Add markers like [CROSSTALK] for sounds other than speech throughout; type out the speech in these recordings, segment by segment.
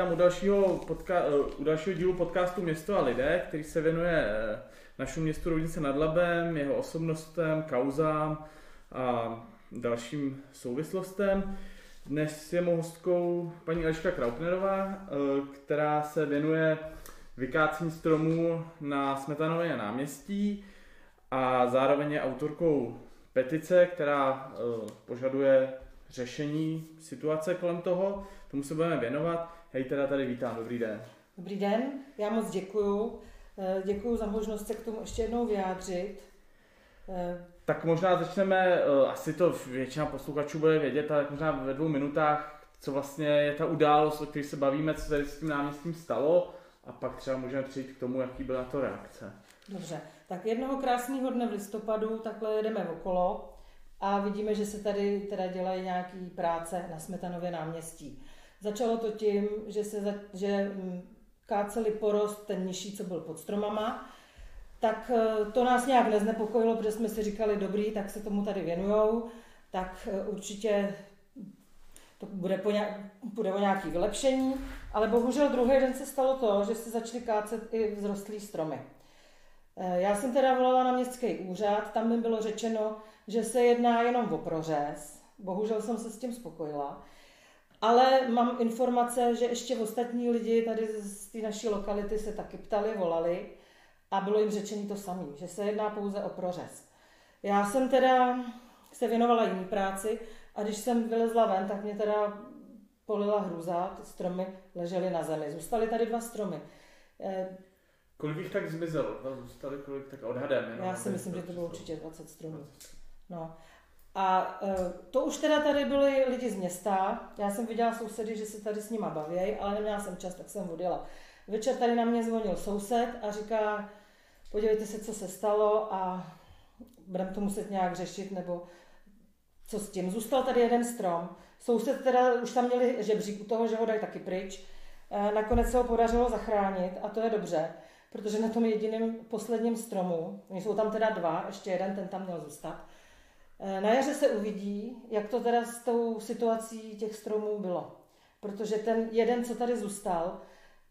vítám u dalšího, podka- eh, u dalšího dílu podcastu Město a lidé, který se věnuje eh, našemu městu Roudnice nad Labem, jeho osobnostem, kauzám a dalším souvislostem. Dnes je mou hostkou paní Eliška Kraupnerová, která se věnuje vykácení stromů na Smetanově náměstí a zároveň je autorkou petice, která požaduje řešení situace kolem toho, tomu se budeme věnovat. Hej, teda tady vítám, dobrý den. Dobrý den, já moc děkuju. Eh, děkuju za možnost se k tomu ještě jednou vyjádřit. Eh, tak možná začneme, eh, asi to většina posluchačů bude vědět, ale možná ve dvou minutách, co vlastně je ta událost, o které se bavíme, co tady s tím náměstím stalo a pak třeba můžeme přijít k tomu, jaký byla to reakce. Dobře, tak jednoho krásného dne v listopadu takhle jedeme okolo a vidíme, že se tady teda dělají nějaké práce na Smetanově náměstí. Začalo to tím, že se za, že mm, káceli porost ten nižší, co byl pod stromama, tak eh, to nás nějak neznepokojilo, protože jsme si říkali, dobrý, tak se tomu tady věnujou, tak eh, určitě to bude, po nějak, bude o nějaké vylepšení, ale bohužel druhý den se stalo to, že se začaly kácet i vzrostlý stromy. Eh, já jsem teda volala na městský úřad, tam mi bylo řečeno, že se jedná jenom o prořez. Bohužel jsem se s tím spokojila. Ale mám informace, že ještě ostatní lidi tady z té naší lokality se taky ptali, volali a bylo jim řečeno to samé, že se jedná pouze o prořez. Já jsem teda se věnovala jiný práci a když jsem vylezla ven, tak mě teda polila hrůza, ty stromy ležely na zemi. Zůstaly tady dva stromy. Eh, kolik jich tak zmizelo? Zůstaly kolik tak odhadem? Já si myslím, že to bylo určitě 20 stromů. 20. No. A e, to už teda tady byli lidi z města. Já jsem viděla sousedy, že se tady s nima baví, ale neměla jsem čas, tak jsem odjela. Večer tady na mě zvonil soused a říká, podívejte se, co se stalo a budeme to muset nějak řešit, nebo co s tím. Zůstal tady jeden strom. Soused teda už tam měli žebřík u toho, že ho dají taky pryč. E, nakonec se ho podařilo zachránit a to je dobře, protože na tom jediném posledním stromu, jsou tam teda dva, ještě jeden, ten tam měl zůstat, na jaře se uvidí, jak to teda s tou situací těch stromů bylo. Protože ten jeden, co tady zůstal,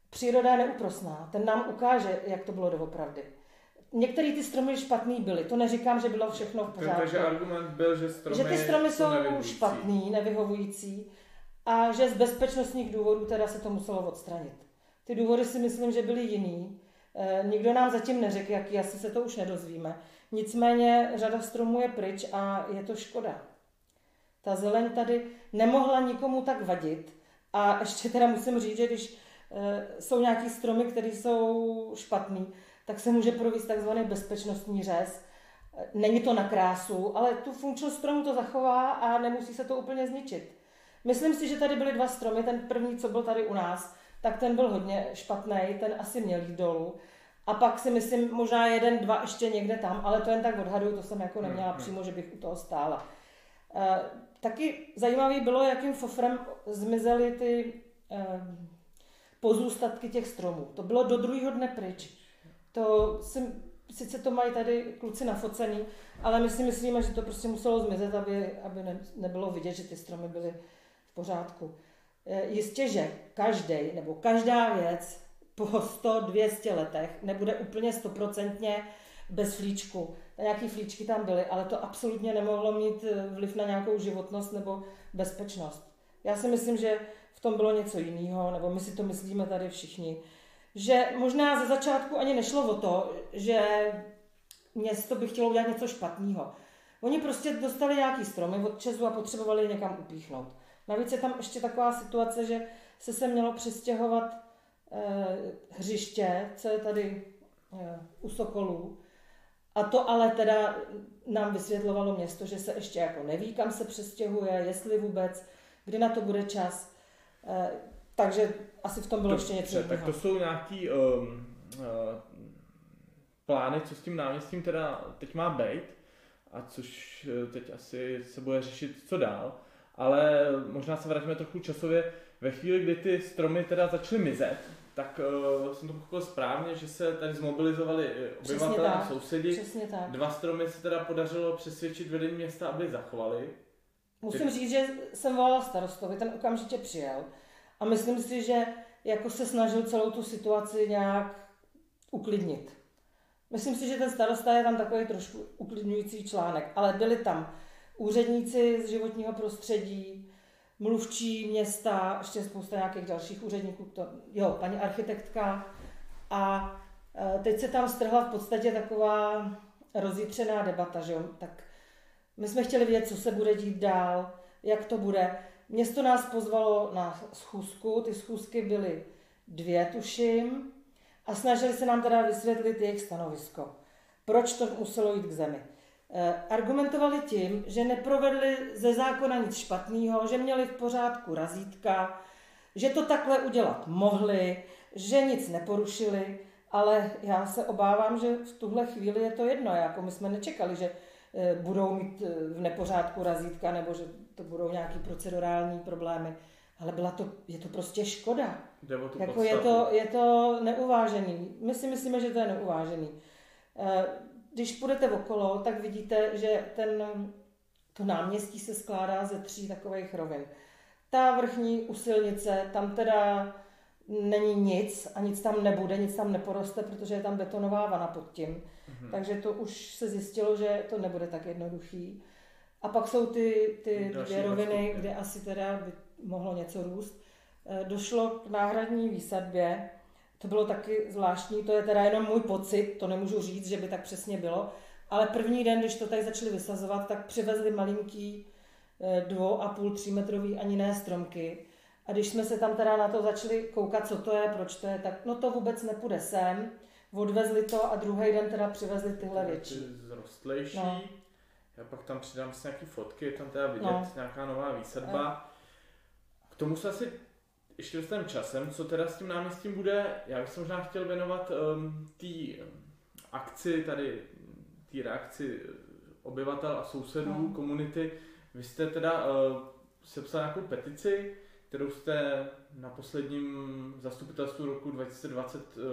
příroda je neúprosná. Ten nám ukáže, jak to bylo doopravdy. Některé ty stromy špatný byly. To neříkám, že bylo všechno v pořádku. Takže argument byl, že stromy, že ty stromy jsou nevyhovující. špatný, nevyhovující a že z bezpečnostních důvodů teda se to muselo odstranit. Ty důvody si myslím, že byly jiný. E, nikdo nám zatím neřekl, jaký, asi se to už nedozvíme. Nicméně řada stromů je pryč a je to škoda. Ta zeleň tady nemohla nikomu tak vadit. A ještě teda musím říct, že když e, jsou nějaký stromy, které jsou špatný, tak se může provést takzvaný bezpečnostní řez. Není to na krásu, ale tu funkčnost stromu to zachová a nemusí se to úplně zničit. Myslím si, že tady byly dva stromy. Ten první, co byl tady u nás, tak ten byl hodně špatný, ten asi měl jít dolů. A pak si myslím, možná jeden, dva ještě někde tam, ale to jen tak odhaduju, to jsem jako neměla hmm, hmm. přímo, že bych u toho stála. E, taky zajímavý bylo, jakým fofrem zmizely ty e, pozůstatky těch stromů. To bylo do druhého dne pryč. To si, sice to mají tady kluci nafocený, ale my si myslíme, že to prostě muselo zmizet, aby, aby ne, nebylo vidět, že ty stromy byly v pořádku. E, jistě, že každý nebo každá věc po 100-200 letech nebude úplně stoprocentně bez flíčku. Nějaký flíčky tam byly, ale to absolutně nemohlo mít eh, vliv na nějakou životnost nebo bezpečnost. Já si myslím, že v tom bylo něco jiného, nebo my si to myslíme tady všichni. Že možná ze začátku ani nešlo o to, že město by chtělo udělat něco špatného. Oni prostě dostali nějaký stromy od Česu a potřebovali je někam upíchnout. Navíc je tam ještě taková situace, že se se mělo přestěhovat hřiště, co je tady eh, u Sokolů. A to ale teda nám vysvětlovalo město, že se ještě jako neví, kam se přestěhuje, jestli vůbec, kdy na to bude čas. Eh, takže asi v tom bylo to, ještě něco Tak to jsou nějaký um, uh, plány, co s tím náměstím teda teď má být, a což teď asi se bude řešit, co dál. Ale možná se vrátíme trochu časově. Ve chvíli, kdy ty stromy teda začaly mizet, tak uh, jsem to pochopil správně, že se tady zmobilizovali eh, obyvatelé a sousedi. Přesně tak. Dva stromy se teda podařilo přesvědčit vedení města, aby zachovali. Musím Ty... říct, že jsem volala starostovi, ten okamžitě přijel A myslím si, že jako se snažil celou tu situaci nějak uklidnit. Myslím si, že ten starosta je tam takový trošku uklidňující článek, ale byli tam úředníci z životního prostředí, mluvčí města, ještě spousta nějakých dalších úředníků, to, jo, paní architektka. A e, teď se tam strhla v podstatě taková rozjitřená debata, že jo? Tak my jsme chtěli vědět, co se bude dít dál, jak to bude. Město nás pozvalo na schůzku, ty schůzky byly dvě, tuším, a snažili se nám teda vysvětlit jejich stanovisko. Proč to muselo jít k zemi. E, argumentovali tím, že neprovedli ze zákona nic špatného, že měli v pořádku razítka, že to takhle udělat mohli, že nic neporušili, ale já se obávám, že v tuhle chvíli je to jedno. Jako my jsme nečekali, že e, budou mít e, v nepořádku razítka nebo že to budou nějaký procedurální problémy. Ale byla to, je to prostě škoda. Jako je to, je to neuvážený. My si myslíme, že to je neuvážený. Když půjdete okolo, tak vidíte, že ten, to náměstí se skládá ze tří takových rovin. Ta vrchní u silnice, tam teda není nic a nic tam nebude, nic tam neporoste, protože je tam betonová vana pod tím. Mm-hmm. Takže to už se zjistilo, že to nebude tak jednoduchý. A pak jsou ty, ty dvě roviny, kde asi teda by mohlo něco růst. E, došlo k náhradní výsadbě, to bylo taky zvláštní, to je teda jenom můj pocit, to nemůžu říct, že by tak přesně bylo, ale první den, když to tady začali vysazovat, tak přivezli malinký e, dvou a půl, tří metrový ani ne stromky. A když jsme se tam teda na to začali koukat, co to je, proč to je, tak no to vůbec nepůjde sem. Odvezli to a druhý den teda přivezli tyhle větší. Zrostlejší. No. Já pak tam přidám si nějaký fotky, je tam teda vidět no. nějaká nová výsadba. K tomu se asi ještě dostaneme časem, co teda s tím náměstím bude. Já bych se možná chtěl věnovat um, té um, akci tady, té reakci obyvatel a sousedů, no. komunity. Vy jste teda uh, sepsal nějakou petici, kterou jste na posledním zastupitelstvu roku 2020 uh,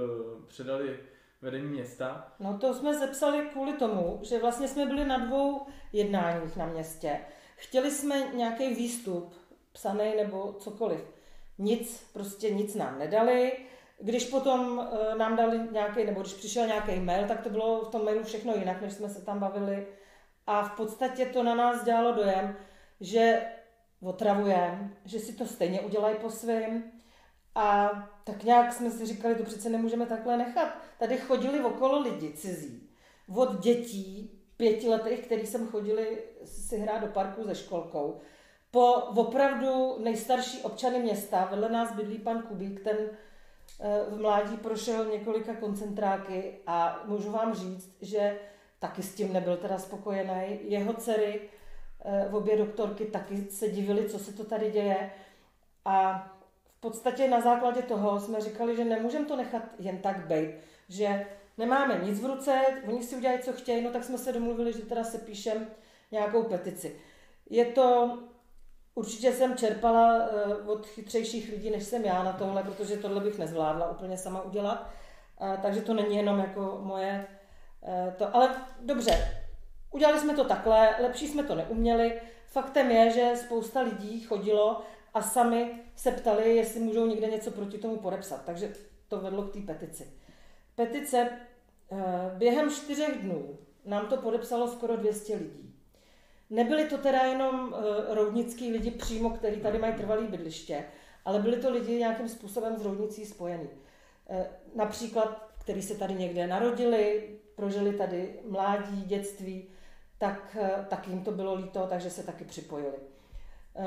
předali vedení města. No to jsme zepsali kvůli tomu, že vlastně jsme byli na dvou jednáních na městě. Chtěli jsme nějaký výstup, psaný nebo cokoliv. Nic, prostě nic nám nedali. Když potom uh, nám dali nějaký, nebo když přišel nějaký mail, tak to bylo v tom mailu všechno jinak, než jsme se tam bavili. A v podstatě to na nás dělalo dojem, že otravujeme, že si to stejně udělají po svém. A tak nějak jsme si říkali, to přece nemůžeme takhle nechat. Tady chodili okolo lidi cizí. Od dětí pětiletých, který jsem chodili si hrát do parku se školkou, po opravdu nejstarší občany města, vedle nás bydlí pan Kubík, ten eh, v mládí prošel několika koncentráky a můžu vám říct, že taky s tím nebyl teda spokojený. Jeho dcery, eh, obě doktorky, taky se divili, co se to tady děje. A v podstatě na základě toho jsme říkali, že nemůžeme to nechat jen tak být, že nemáme nic v ruce, oni si udělají, co chtějí, no tak jsme se domluvili, že teda se píšem nějakou petici. Je to, určitě jsem čerpala uh, od chytřejších lidí, než jsem já na tohle, protože tohle bych nezvládla úplně sama udělat, uh, takže to není jenom jako moje uh, to, ale dobře, udělali jsme to takhle, lepší jsme to neuměli, faktem je, že spousta lidí chodilo a sami se ptali, jestli můžou někde něco proti tomu podepsat. Takže to vedlo k té petici. Petice eh, během čtyřech dnů nám to podepsalo skoro 200 lidí. Nebyli to teda jenom eh, roudnický lidi přímo, kteří tady mají trvalý bydliště, ale byli to lidi nějakým způsobem s roudnicí spojení. Eh, například, kteří se tady někde narodili, prožili tady mládí, dětství, tak, tak jim to bylo líto, takže se taky připojili.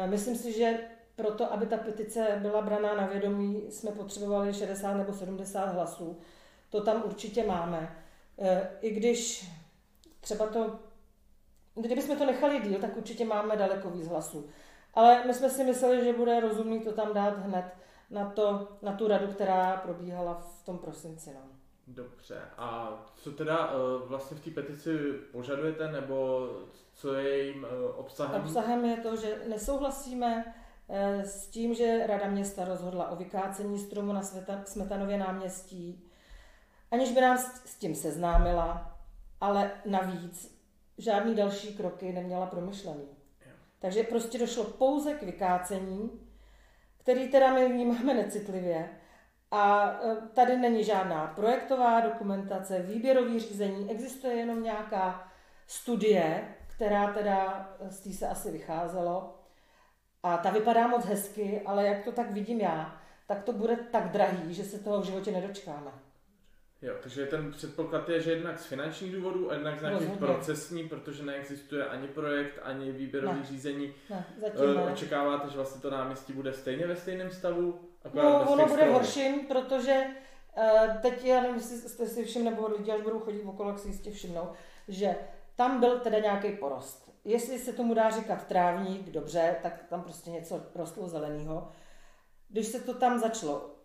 Myslím si, že proto, aby ta petice byla braná na vědomí, jsme potřebovali 60 nebo 70 hlasů. To tam určitě máme. I když třeba to, kdybychom to nechali díl, tak určitě máme daleko víc hlasů. Ale my jsme si mysleli, že bude rozumný to tam dát hned na, to, na tu radu, která probíhala v tom prosinci. No. Dobře. A co teda e, vlastně v té petici požadujete, nebo co je jejím e, obsahem? Obsahem je to, že nesouhlasíme Eh, s tím, že Rada města rozhodla o vykácení stromu na Smetanově náměstí, aniž by nás s tím seznámila, ale navíc žádný další kroky neměla promyšlený. Takže prostě došlo pouze k vykácení který teda my vnímáme necitlivě. A e, tady není žádná projektová dokumentace, výběrový řízení, existuje jenom nějaká studie, která teda z té se asi vycházelo. A ta vypadá moc hezky, ale jak to tak vidím já, tak to bude tak drahý, že se toho v životě nedočkáme. Jo, takže ten předpoklad je, že jednak z finančních důvodů a jednak z nějakých procesní, protože neexistuje ani projekt, ani výběrový ne. řízení. Ne, zatím ne. Očekáváte, že vlastně to náměstí bude stejně ve stejném stavu? No, ono bude horším, protože uh, teď, já nevím, jestli jste si všimli, nebo lidi, až budou chodit okolo, jak si jistě všimnou, že tam byl teda nějaký porost. Jestli se tomu dá říkat trávník, dobře, tak tam prostě něco rostlo zeleného. Když se to tam začalo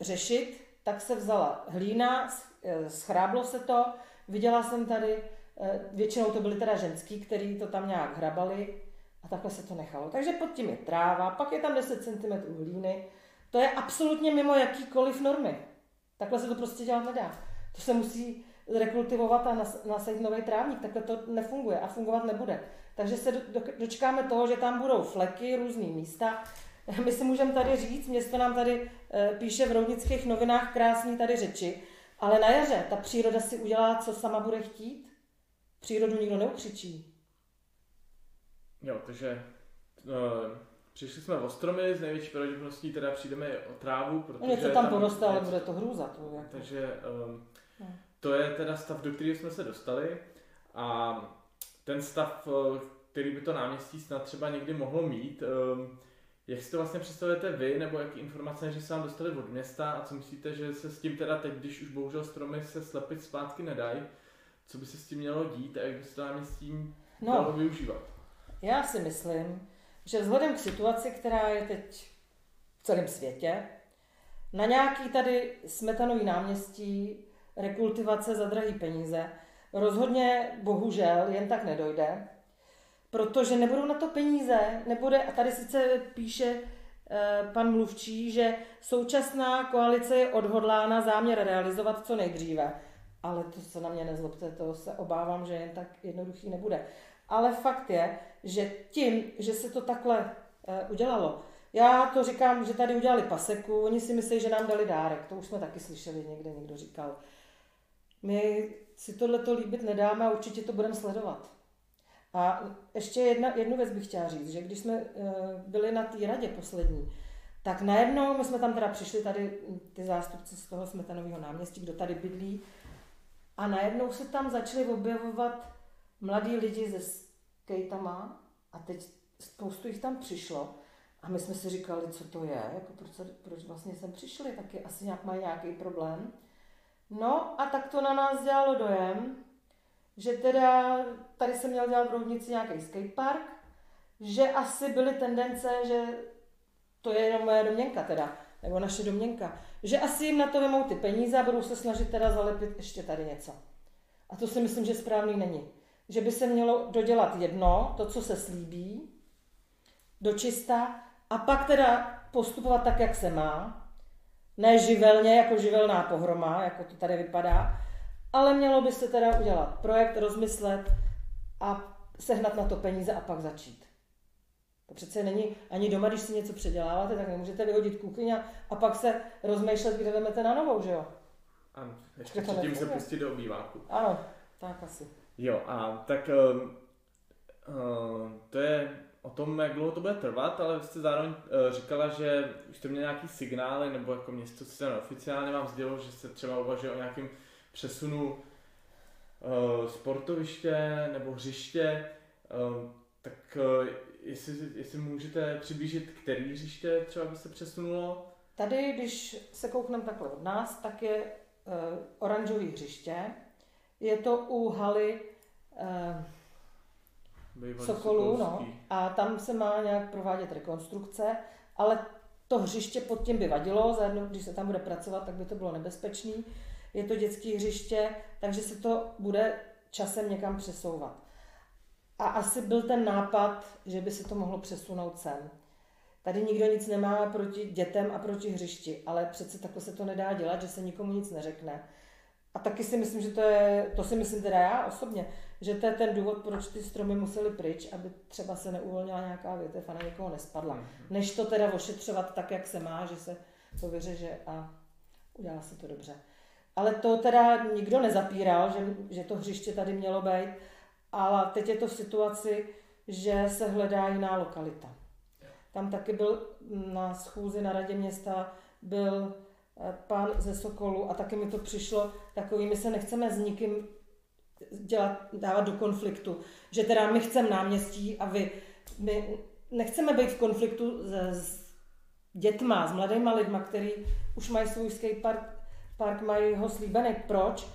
řešit, tak se vzala hlína, eh, schráblo se to, viděla jsem tady, eh, většinou to byly teda ženský, který to tam nějak hrabali a takhle se to nechalo. Takže pod tím je tráva, pak je tam 10 cm hlíny, to je absolutně mimo jakýkoliv normy. Takhle se to prostě dělat nedá. To se musí rekultivovat a nasadit nový trávník. Takhle to nefunguje a fungovat nebude. Takže se dočkáme toho, že tam budou fleky, různý místa. My si můžeme tady říct, město nám tady eh, píše v roudnických novinách krásný tady řeči, ale na jaře ta příroda si udělá, co sama bude chtít. Přírodu nikdo neukřičí. Jo, takže uh, přišli jsme o stromy, z největší pravděpodobností teda přijdeme o trávu, protože... Něco tam, tam poroste, ale bude to hrůza. To jako. Takže um, no. to je teda stav, do kterého jsme se dostali a ten stav, eh, který by to náměstí snad třeba někdy mohlo mít, um, jak si to vlastně představujete vy, nebo jaký informace, že se vám dostali od města a co myslíte, že se s tím teda teď, když už bohužel stromy se slepit zpátky nedají, co by se s tím mělo dít a jak by se to náměstí no, dalo využívat? Já si myslím, že vzhledem k situaci, která je teď v celém světě, na nějaký tady smetanový náměstí rekultivace za drahý peníze rozhodně bohužel jen tak nedojde, protože nebudou na to peníze, nebude, a tady sice píše e, pan mluvčí, že současná koalice je odhodlána záměr realizovat co nejdříve. Ale to se na mě nezlobte, to se obávám, že jen tak jednoduchý nebude. Ale fakt je, že tím, že se to takhle e, udělalo, já to říkám, že tady udělali paseku, oni si myslí, že nám dali dárek, to už jsme taky slyšeli, někde někdo říkal. My si tohle to líbit nedáme a určitě to budeme sledovat. A ještě jedna, jednu věc bych chtěla říct, že když jsme uh, byli na té radě poslední, tak najednou my jsme tam teda přišli tady ty zástupci z toho smetanového náměstí, kdo tady bydlí, a najednou se tam začali objevovat mladí lidi se skatama a teď spoustu jich tam přišlo a my jsme si říkali, co to je, jako proč, proč vlastně sem přišli, taky asi nějak mají nějaký problém. No a tak to na nás dělalo dojem, že teda tady se měl dělat v Roudnici nějaký skatepark, že asi byly tendence, že to je jenom moje domněnka teda, nebo naše domněnka, že asi jim na to vemou ty peníze a budou se snažit teda zalepit ještě tady něco. A to si myslím, že správný není. Že by se mělo dodělat jedno, to, co se slíbí, dočista, a pak teda postupovat tak, jak se má, ne živelně, jako živelná pohroma, jako to tady vypadá, ale mělo by se teda udělat projekt, rozmyslet a sehnat na to peníze a pak začít. To přece není ani doma, když si něco předěláváte, tak nemůžete vyhodit kuchyň a pak se rozmýšlet, kde vezmete na novou, že jo? Ano, ještě předtím se pustit do obýváku. Ano, tak asi. Jo, a tak uh, uh, to je o tom, jak dlouho to bude trvat, ale vy jste zároveň uh, říkala, že už jste měli nějaký signály, nebo jako město se oficiálně vám sdělilo, že se třeba uvažuje o nějakém přesunu uh, sportoviště nebo hřiště, uh, tak uh, jestli, jestli můžete přiblížit, který hřiště třeba by se přesunulo? Tady, když se koukneme takhle od nás, tak je uh, oranžový hřiště. Je to u haly uh, Sokolů, no, a tam se má nějak provádět rekonstrukce, ale to hřiště pod tím by vadilo, zajedno, když se tam bude pracovat, tak by to bylo nebezpečné. Je to dětské hřiště, takže se to bude časem někam přesouvat. A asi byl ten nápad, že by se to mohlo přesunout sem. Tady nikdo nic nemá proti dětem a proti hřišti, ale přece takhle se to nedá dělat, že se nikomu nic neřekne. A taky si myslím, že to je, to si myslím teda já osobně, že to je ten důvod, proč ty stromy musely pryč, aby třeba se neuvolnila nějaká větev a na někoho nespadla. Než to teda ošetřovat tak, jak se má, že se to vyřeže a udělá se to dobře. Ale to teda nikdo nezapíral, že, že to hřiště tady mělo být, ale teď je to v situaci, že se hledá jiná lokalita. Tam taky byl na schůzi na radě města byl eh, pán ze Sokolu a taky mi to přišlo takový, my se nechceme s nikým dělat, dávat do konfliktu, že teda my chceme náměstí a vy, my nechceme být v konfliktu s, s dětma, s mladýma lidma, který už mají svůj skatepark, park, mají ho slíbený. Proč?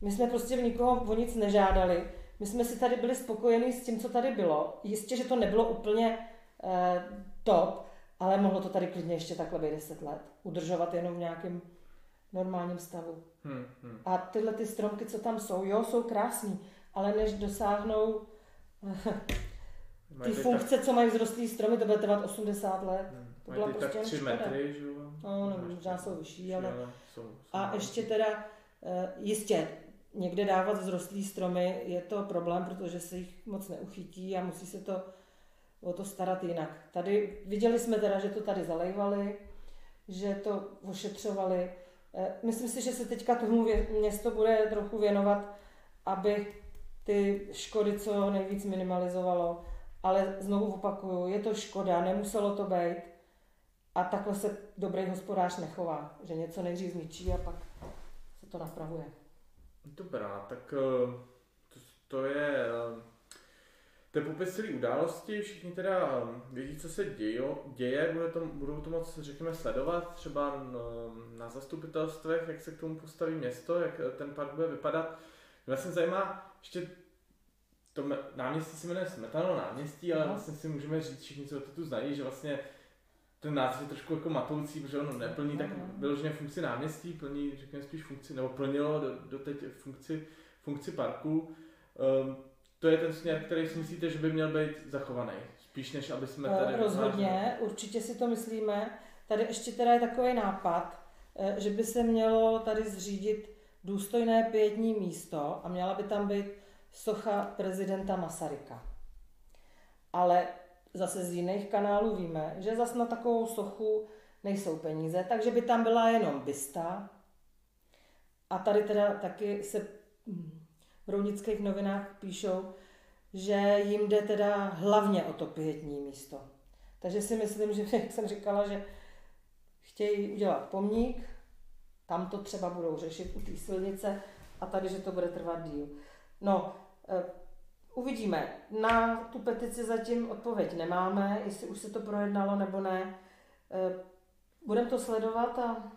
My jsme prostě v nikoho o nic nežádali. My jsme si tady byli spokojení s tím, co tady bylo. Jistě, že to nebylo úplně eh, top, ale mohlo to tady klidně ještě takhle být 10 let. Udržovat jenom v nějakém normálním stavu. Hmm, hmm. A tyhle ty stromky, co tam jsou, jo, jsou krásný, ale než dosáhnou ty funkce, co mají vzrostlý stromy, to bude trvat 80 let. Hmm. To byla prostě tak 3 škoda. metry, že jo? No, nevím, možná jsou vyšší, ale... jsou, jsou A ještě teda, eh, jistě, někde dávat vzrostlý stromy je to problém, protože se jich moc neuchytí a musí se to o to starat jinak. Tady viděli jsme teda, že to tady zalejvali, že to ošetřovali. Eh, Myslím si, že se teďka tomu město bude trochu věnovat, aby ty škody co nejvíc minimalizovalo. Ale znovu opakuju, je to škoda, nemuselo to být. A takhle se dobrý hospodář nechová, že něco nejdřív zničí a pak se to napravuje. Dobrá, tak eh, to, to je eh, to je popis celé události, všichni teda eh, vědí, co se dějo, děje, bude to, budou to moc, řekněme, sledovat třeba na zastupitelstvech, jak se k tomu postaví město, jak ten park bude vypadat. Mě vlastně zajímá, ještě to náměstí se jmenuje Smetano náměstí, ale vlastně si můžeme říct, všichni, co to tu znají, že vlastně ten název je trošku jako matoucí, protože ono neplní tak vyloženě funkci náměstí, plní, řekněme, spíš funkci, nebo plnilo do, do teď funkci, funkci parku. Um, to je ten směr, který si myslíte, že by měl být zachovaný, spíš než aby jsme tady... Eh, Rozhodně, určitě si to myslíme. Tady ještě teda je takový nápad, eh, že by se mělo tady zřídit důstojné pětní místo a měla by tam být socha prezidenta Masaryka. Ale zase z jiných kanálů víme, že zase na takovou sochu nejsou peníze, takže by tam byla jenom bysta. A tady teda taky se hm, v rounických novinách píšou, že jim jde teda hlavně o to pětní místo. Takže si myslím, že, [LAUGHS] jak jsem říkala, že chtějí udělat pomník, tam to třeba budou řešit u té silnice a tady, že to bude trvat díl. No, eh, uvidíme. Na tu petici zatím odpověď nemáme, jestli už se to projednalo nebo ne. Eh, Budeme to sledovat a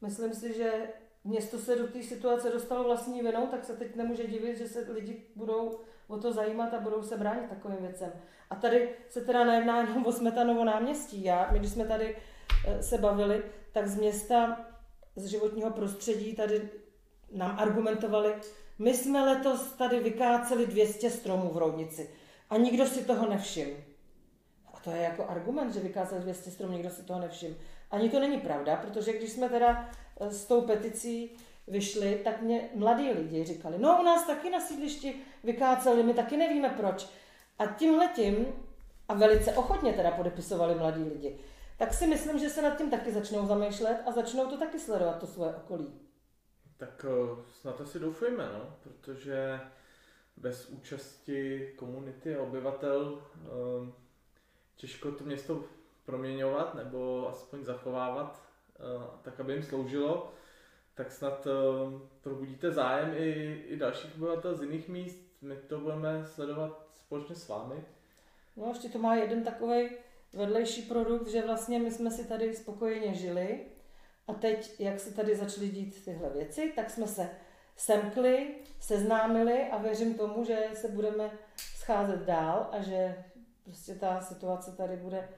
myslím si, že město se do té situace dostalo vlastní vinou, tak se teď nemůže divit, že se lidi budou o to zajímat a budou se bránit takovým věcem. A tady se teda nejedná jenom o Smetanovo náměstí. Já, my když jsme tady eh, se bavili, tak z města, z životního prostředí tady nám argumentovali, my jsme letos tady vykáceli 200 stromů v Roudnici a nikdo si toho nevšiml. A to je jako argument, že vykáceli 200 stromů, nikdo si toho nevšiml. Ani to není pravda, protože když jsme teda eh, s tou peticí vyšli, tak mě mladí lidi říkali, no u nás taky na sídlišti vykáceli, my taky nevíme proč. A tímhletím, a velice ochotně teda podepisovali mladí lidi, tak si myslím, že se nad tím taky začnou zamýšlet a začnou to taky sledovat, to svoje okolí. Tak eh, snad asi doufejme, no, protože bez účasti komunity a obyvatel eh, těžko to město proměňovat nebo aspoň zachovávat eh, tak, aby jim sloužilo, tak snad probudíte zájem i, i dalších obyvatel z jiných míst. My to budeme sledovat společně s vámi. No ještě to má jeden takový vedlejší produkt, že vlastně my jsme si tady spokojeně žili a teď, jak se tady začaly dít tyhle věci, tak jsme se semkli, seznámili a věřím tomu, že se budeme scházet dál a že prostě ta situace tady bude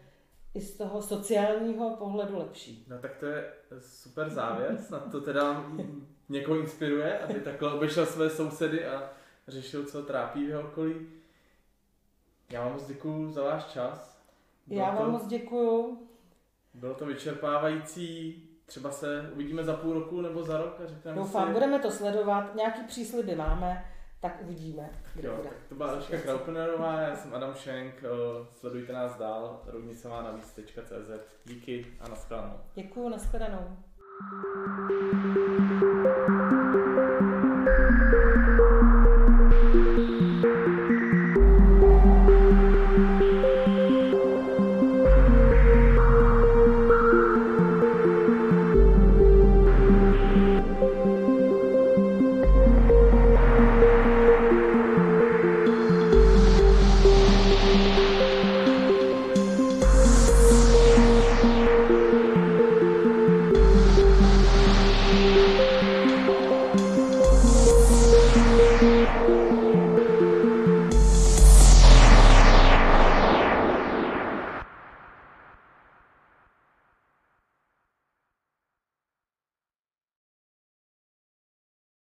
i z toho sociálního pohledu lepší. No tak to je super závěr, snad to teda někoho inspiruje, aby takhle obešel své sousedy a řešil, co trápí v jeho okolí. Já vám moc děkuju za váš čas. Bylo Já vám to, moc děkuju. Bylo to vyčerpávající, třeba se uvidíme za půl roku nebo za rok a řekneme Doufám, si... budeme to sledovat, nějaký přísliby máme, tak uvidíme, kde Jo, bude. tak to byla Eliška Kraupenerová, já jsem Adam Schenk, eh, sledujte nás dál, rovnice má navíc.cz. Díky a nashledanou. Děkuju, nashledanou.